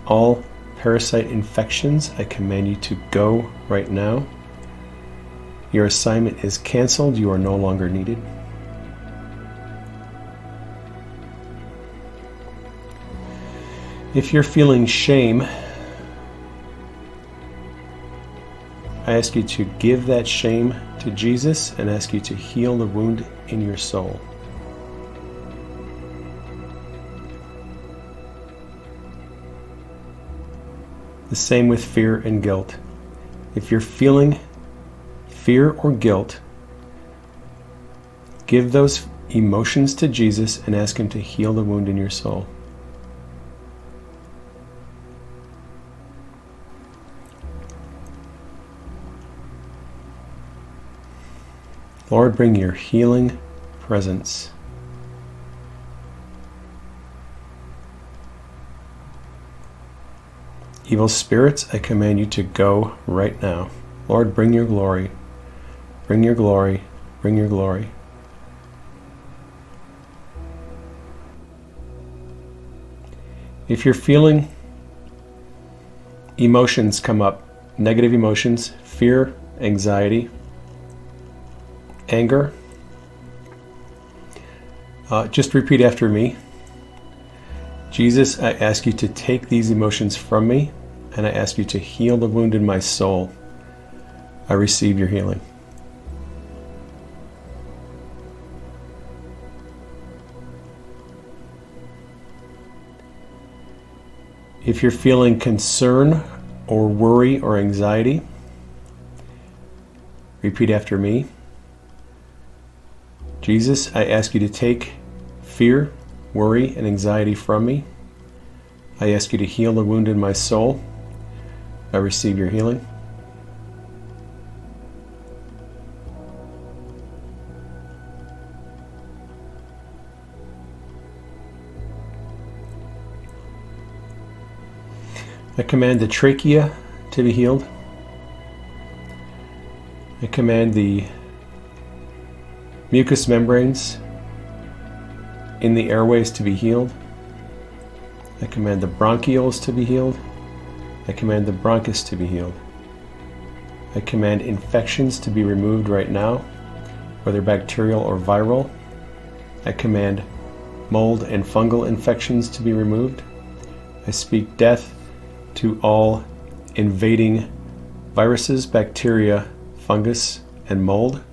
All parasite infections, I command you to go right now. Your assignment is canceled. You are no longer needed. If you're feeling shame, I ask you to give that shame to Jesus and ask you to heal the wound in your soul. The same with fear and guilt. If you're feeling fear or guilt, give those emotions to Jesus and ask Him to heal the wound in your soul. Lord, bring your healing presence. Evil spirits, I command you to go right now. Lord, bring your glory. Bring your glory. Bring your glory. If you're feeling emotions come up, negative emotions, fear, anxiety, anger. Uh, just repeat after me. Jesus, I ask you to take these emotions from me and I ask you to heal the wound in my soul. I receive your healing. If you're feeling concern or worry or anxiety, repeat after me. Jesus, I ask you to take fear, worry, and anxiety from me. I ask you to heal the wound in my soul. I receive your healing. I command the trachea to be healed. I command the mucous membranes in the airways to be healed. I command the bronchioles to be healed. I command the bronchus to be healed. I command infections to be removed right now, whether bacterial or viral. I command mold and fungal infections to be removed. I speak death to all invading viruses, bacteria, fungus, and mold.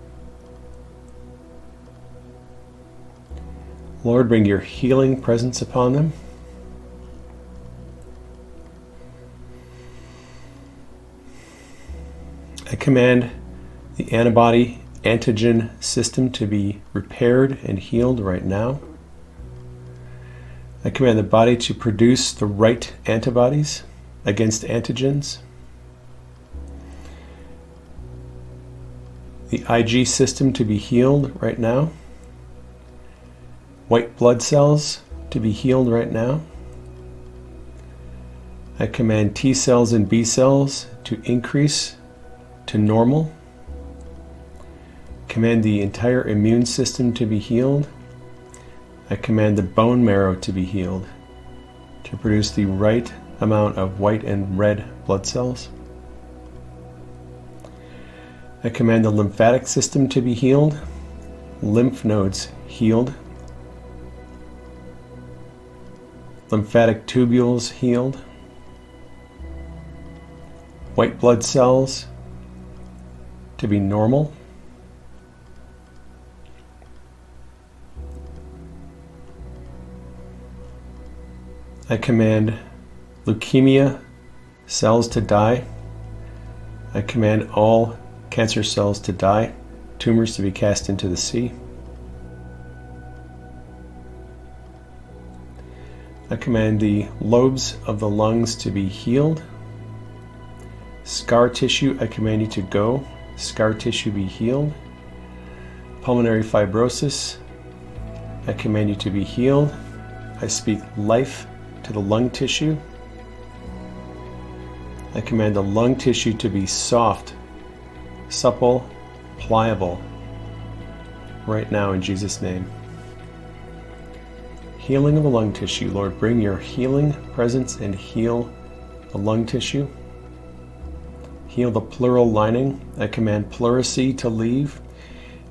Lord, bring your healing presence upon them. I command the antibody antigen system to be repaired and healed right now. I command the body to produce the right antibodies against antigens. The IG system to be healed right now. White blood cells to be healed right now. I command T cells and B cells to increase to normal. Command the entire immune system to be healed. I command the bone marrow to be healed, to produce the right amount of white and red blood cells. I command the lymphatic system to be healed, lymph nodes healed, lymphatic tubules healed, white blood cells to be normal. I command leukemia cells to die. I command all cancer cells to die, tumors to be cast into the sea. I command the lobes of the lungs to be healed. Scar tissue, I command you to go. Scar tissue be healed. Pulmonary fibrosis, I command you to be healed. I speak life to the lung tissue. I command the lung tissue to be soft, supple, pliable, right now in Jesus' name. Healing of the lung tissue. Lord, bring your healing presence and heal the lung tissue. Heal the pleural lining. I command pleurisy to leave.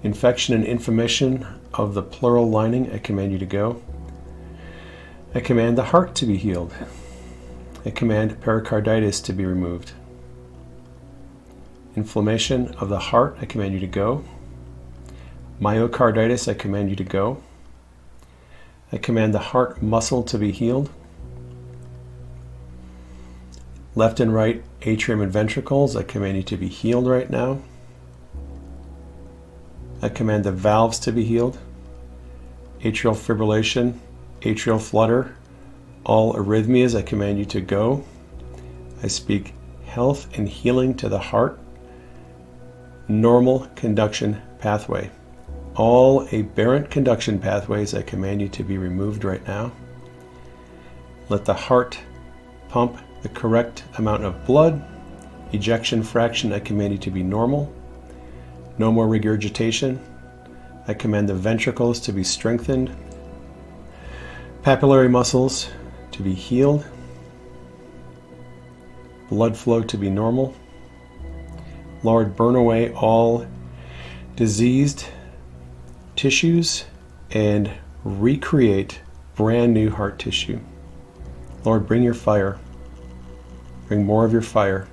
Infection and inflammation of the pleural lining, I command you to go. I command the heart to be healed. I command pericarditis to be removed. Inflammation of the heart, I command you to go. Myocarditis, I command you to go. I command the heart muscle to be healed. Left and right atrium and ventricles, I command you to be healed right now. I command the valves to be healed. Atrial fibrillation, atrial flutter, all arrhythmias, I command you to go. I speak health and healing to the heart. Normal conduction pathway. All aberrant conduction pathways, I command you to be removed right now. Let the heart pump the correct amount of blood. Ejection fraction, I command you to be normal. No more regurgitation. I command the ventricles to be strengthened papillary muscles to be healed, blood flow to be normal. Lord, burn away all diseased tissues and recreate brand new heart tissue. Lord, bring your fire. Bring more of your fire.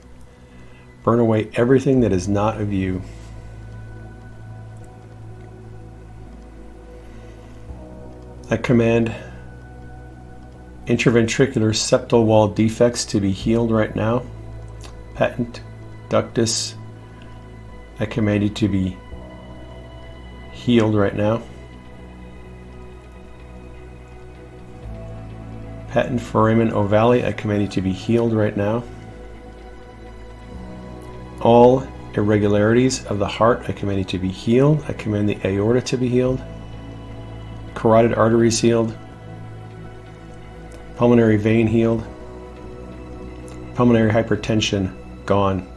Burn away everything that is not of you. I command Interventricular septal wall defects to be healed right now. Patent ductus, I command you to be healed right now. Patent foramen ovale, I command you to be healed right now. All irregularities of the heart, I command you to be healed. I command the aorta to be healed. Carotid arteries healed pulmonary vein healed, pulmonary hypertension gone.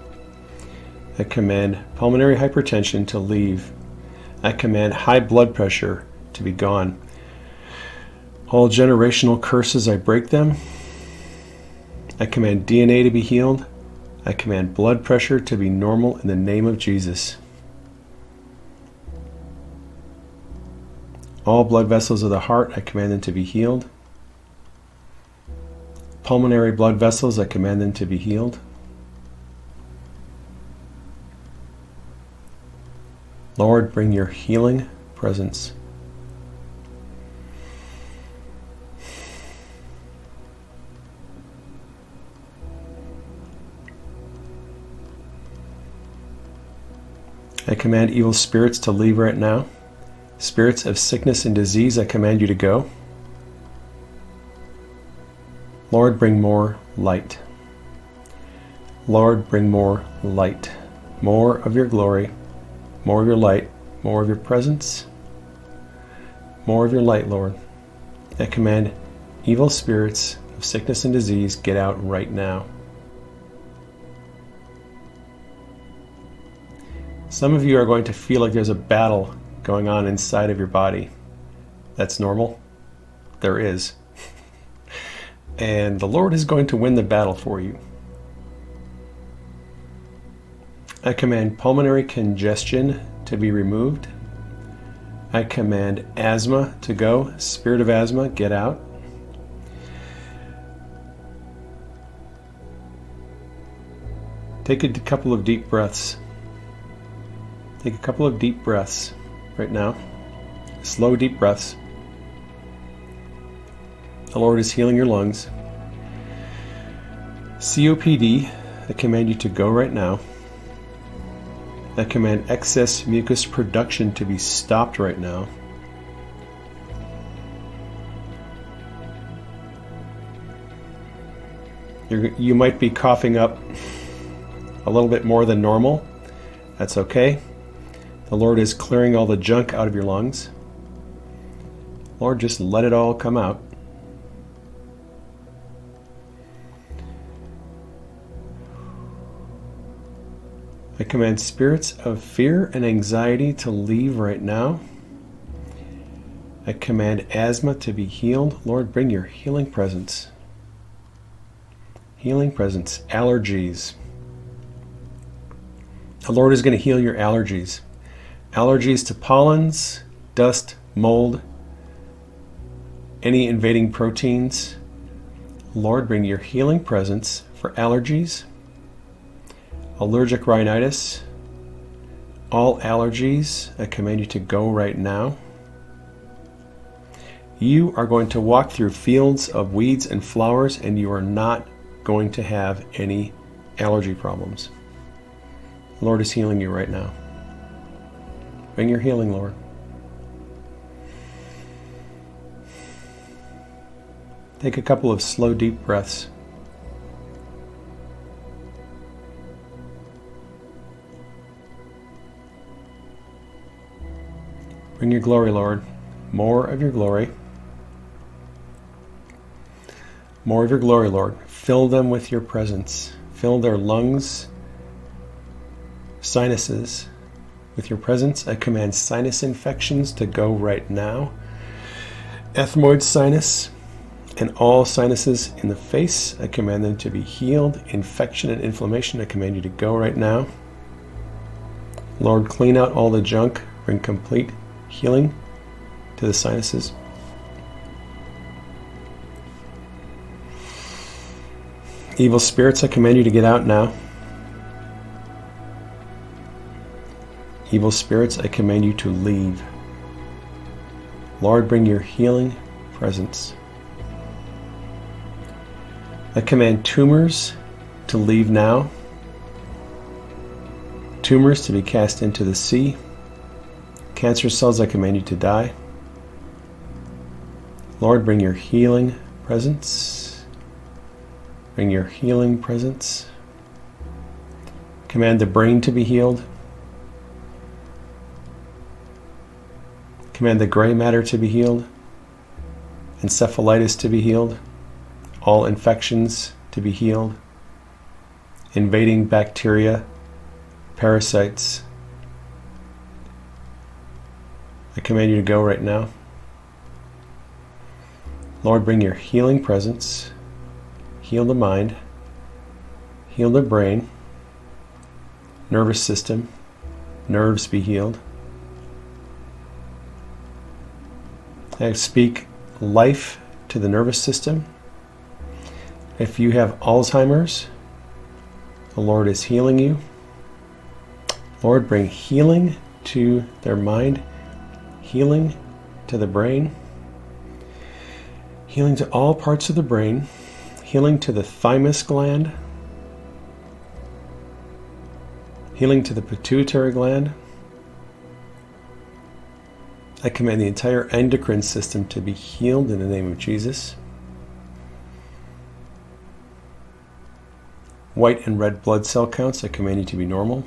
I command pulmonary hypertension to leave. I command high blood pressure to be gone. All generational curses, I break them. I command DNA to be healed. I command blood pressure to be normal in the name of Jesus. All blood vessels of the heart, I command them to be healed. Pulmonary blood vessels, I command them to be healed. Lord, bring your healing presence. I command evil spirits to leave right now. Spirits of sickness and disease, I command you to go. Lord, bring more light. Lord, bring more light. More of your glory, more of your light, more of your presence, more of your light, Lord. I command evil spirits of sickness and disease, get out right now. Some of you are going to feel like there's a battle going on inside of your body. That's normal. There is. and the Lord is going to win the battle for you. I command pulmonary congestion to be removed. I command asthma to go. Spirit of asthma, get out. Take a couple of deep breaths. Take a couple of deep breaths right now. Slow, deep breaths. The Lord is healing your lungs. COPD, I command you to go right now. I command excess mucus production to be stopped right now. You're, you might be coughing up a little bit more than normal. That's okay. The Lord is clearing all the junk out of your lungs. Lord, just let it all come out. I command spirits of fear and anxiety to leave right now. I command asthma to be healed. Lord, bring your healing presence. Healing presence. Allergies. The Lord is going to heal your allergies allergies to pollens, dust, mold, any invading proteins. Lord, bring your healing presence for allergies, allergic rhinitis, all allergies. I command you to go right now. You are going to walk through fields of weeds and flowers, and you are not going to have any allergy problems. Lord is healing you right now. Bring your healing, Lord. Take a couple of slow, deep breaths. Bring your glory, Lord. More of your glory. More of your glory, Lord. Fill them with your presence. Fill their lungs, sinuses, with your presence, I command sinus infections to go right now. Ethmoid sinus and all sinuses in the face, I command them to be healed. Infection and inflammation, I command you to go right now. Lord, clean out all the junk, bring complete healing to the sinuses. Evil spirits, I command you to get out now. Evil spirits, I command you to leave. Lord, bring your healing presence. I command tumors to leave now, tumors to be cast into the sea. Cancer cells, I command you to die. Lord, bring your healing presence. Bring your healing presence. Command the brain to be healed. Command the gray matter to be healed, encephalitis to be healed, all infections to be healed, invading bacteria, parasites. I command you to go right now. Lord, bring your healing presence, heal the mind, heal the brain, nervous system, nerves be healed. I speak life to the nervous system. If you have Alzheimer's, the Lord is healing you. Lord, bring healing to their mind, healing to the brain, healing to all parts of the brain, healing to the thymus gland, healing to the pituitary gland. I command the entire endocrine system to be healed in the name of Jesus. White and red blood cell counts, I command you to be normal.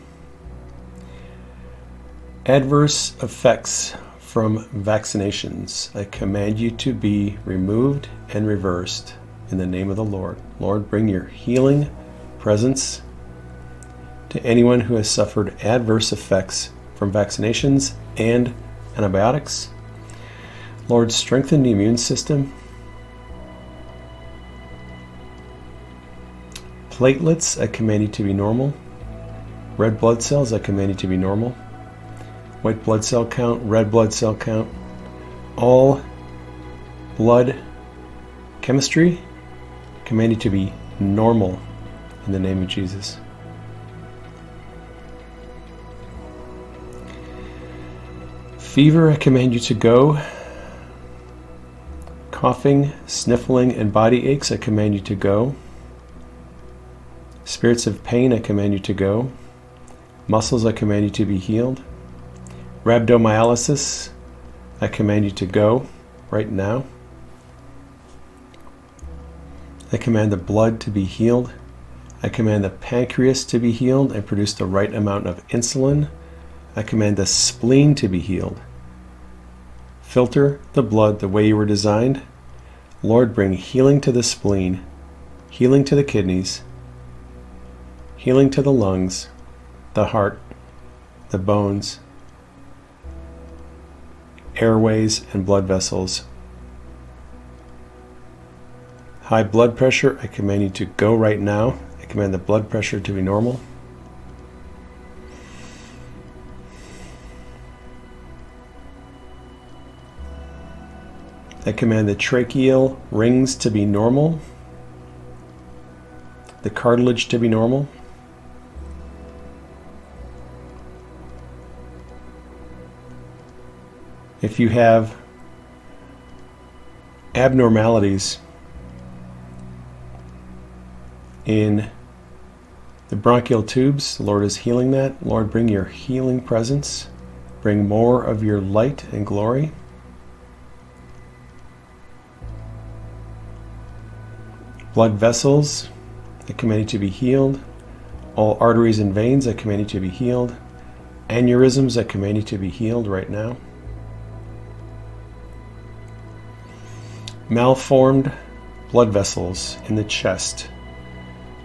Adverse effects from vaccinations, I command you to be removed and reversed in the name of the Lord. Lord, bring your healing presence to anyone who has suffered adverse effects from vaccinations and antibiotics. Lord, strengthen the immune system. Platelets, I command you to be normal. Red blood cells, I command you to be normal. White blood cell count, red blood cell count. All blood chemistry, command you to be normal in the name of Jesus. Fever, I command you to go. Coughing, sniffling, and body aches, I command you to go. Spirits of pain, I command you to go. Muscles, I command you to be healed. Rhabdomyolysis, I command you to go right now. I command the blood to be healed. I command the pancreas to be healed and produce the right amount of insulin I command the spleen to be healed. Filter the blood the way you were designed. Lord, bring healing to the spleen, healing to the kidneys, healing to the lungs, the heart, the bones, airways, and blood vessels. High blood pressure, I command you to go right now. I command the blood pressure to be normal. Command the tracheal rings to be normal, the cartilage to be normal. If you have abnormalities in the bronchial tubes, the Lord is healing that. Lord, bring your healing presence. Bring more of your light and glory. Blood vessels, I command you to be healed. All arteries and veins, I command you to be healed. Aneurysms, I command you to be healed right now. Malformed blood vessels in the chest,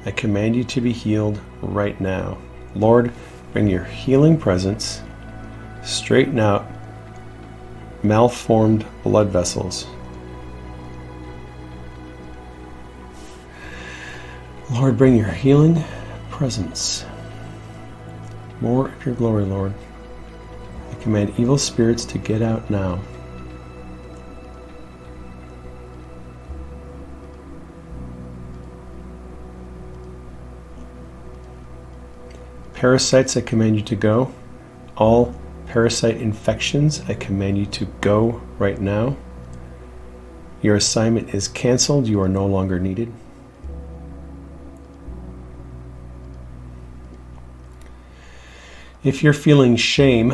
I command you to be healed right now. Lord, bring your healing presence, straighten out malformed blood vessels. Lord, bring your healing presence. More of your glory, Lord. I command evil spirits to get out now. Parasites, I command you to go. All parasite infections, I command you to go right now. Your assignment is canceled. You are no longer needed. If you're feeling shame,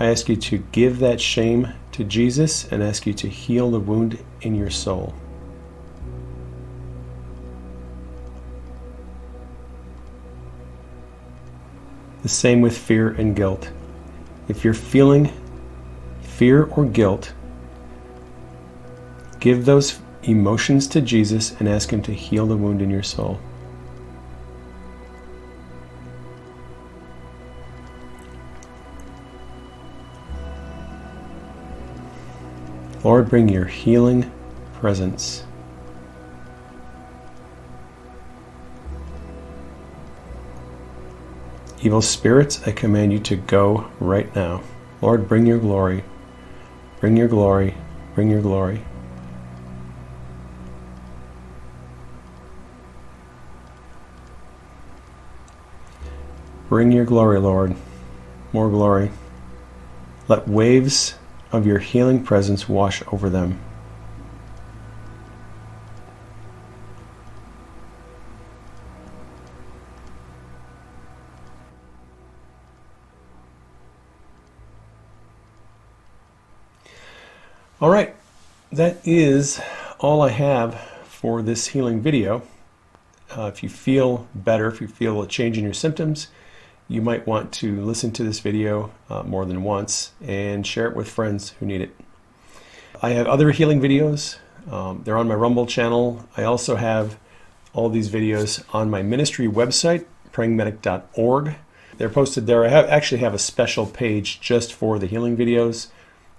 I ask you to give that shame to Jesus and ask you to heal the wound in your soul. The same with fear and guilt. If you're feeling fear or guilt, give those emotions to Jesus and ask Him to heal the wound in your soul. Lord, bring your healing presence. Evil spirits, I command you to go right now. Lord, bring your glory. Bring your glory. Bring your glory. Bring your glory, Lord. More glory. Let waves of your healing presence wash over them. All right, that is all I have for this healing video. Uh, if you feel better, if you feel a change in your symptoms, you might want to listen to this video uh, more than once and share it with friends who need it. I have other healing videos. Um, they're on my Rumble channel. I also have all these videos on my ministry website, prayingmedic.org. They're posted there. I have, actually have a special page just for the healing videos.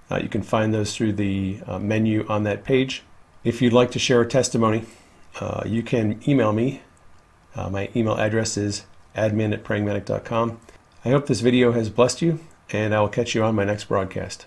Uh, you can find those through the uh, menu on that page. If you'd like to share a testimony, uh, you can email me. Uh, my email address is admin at prayingmedic.com. I hope this video has blessed you, and I will catch you on my next broadcast.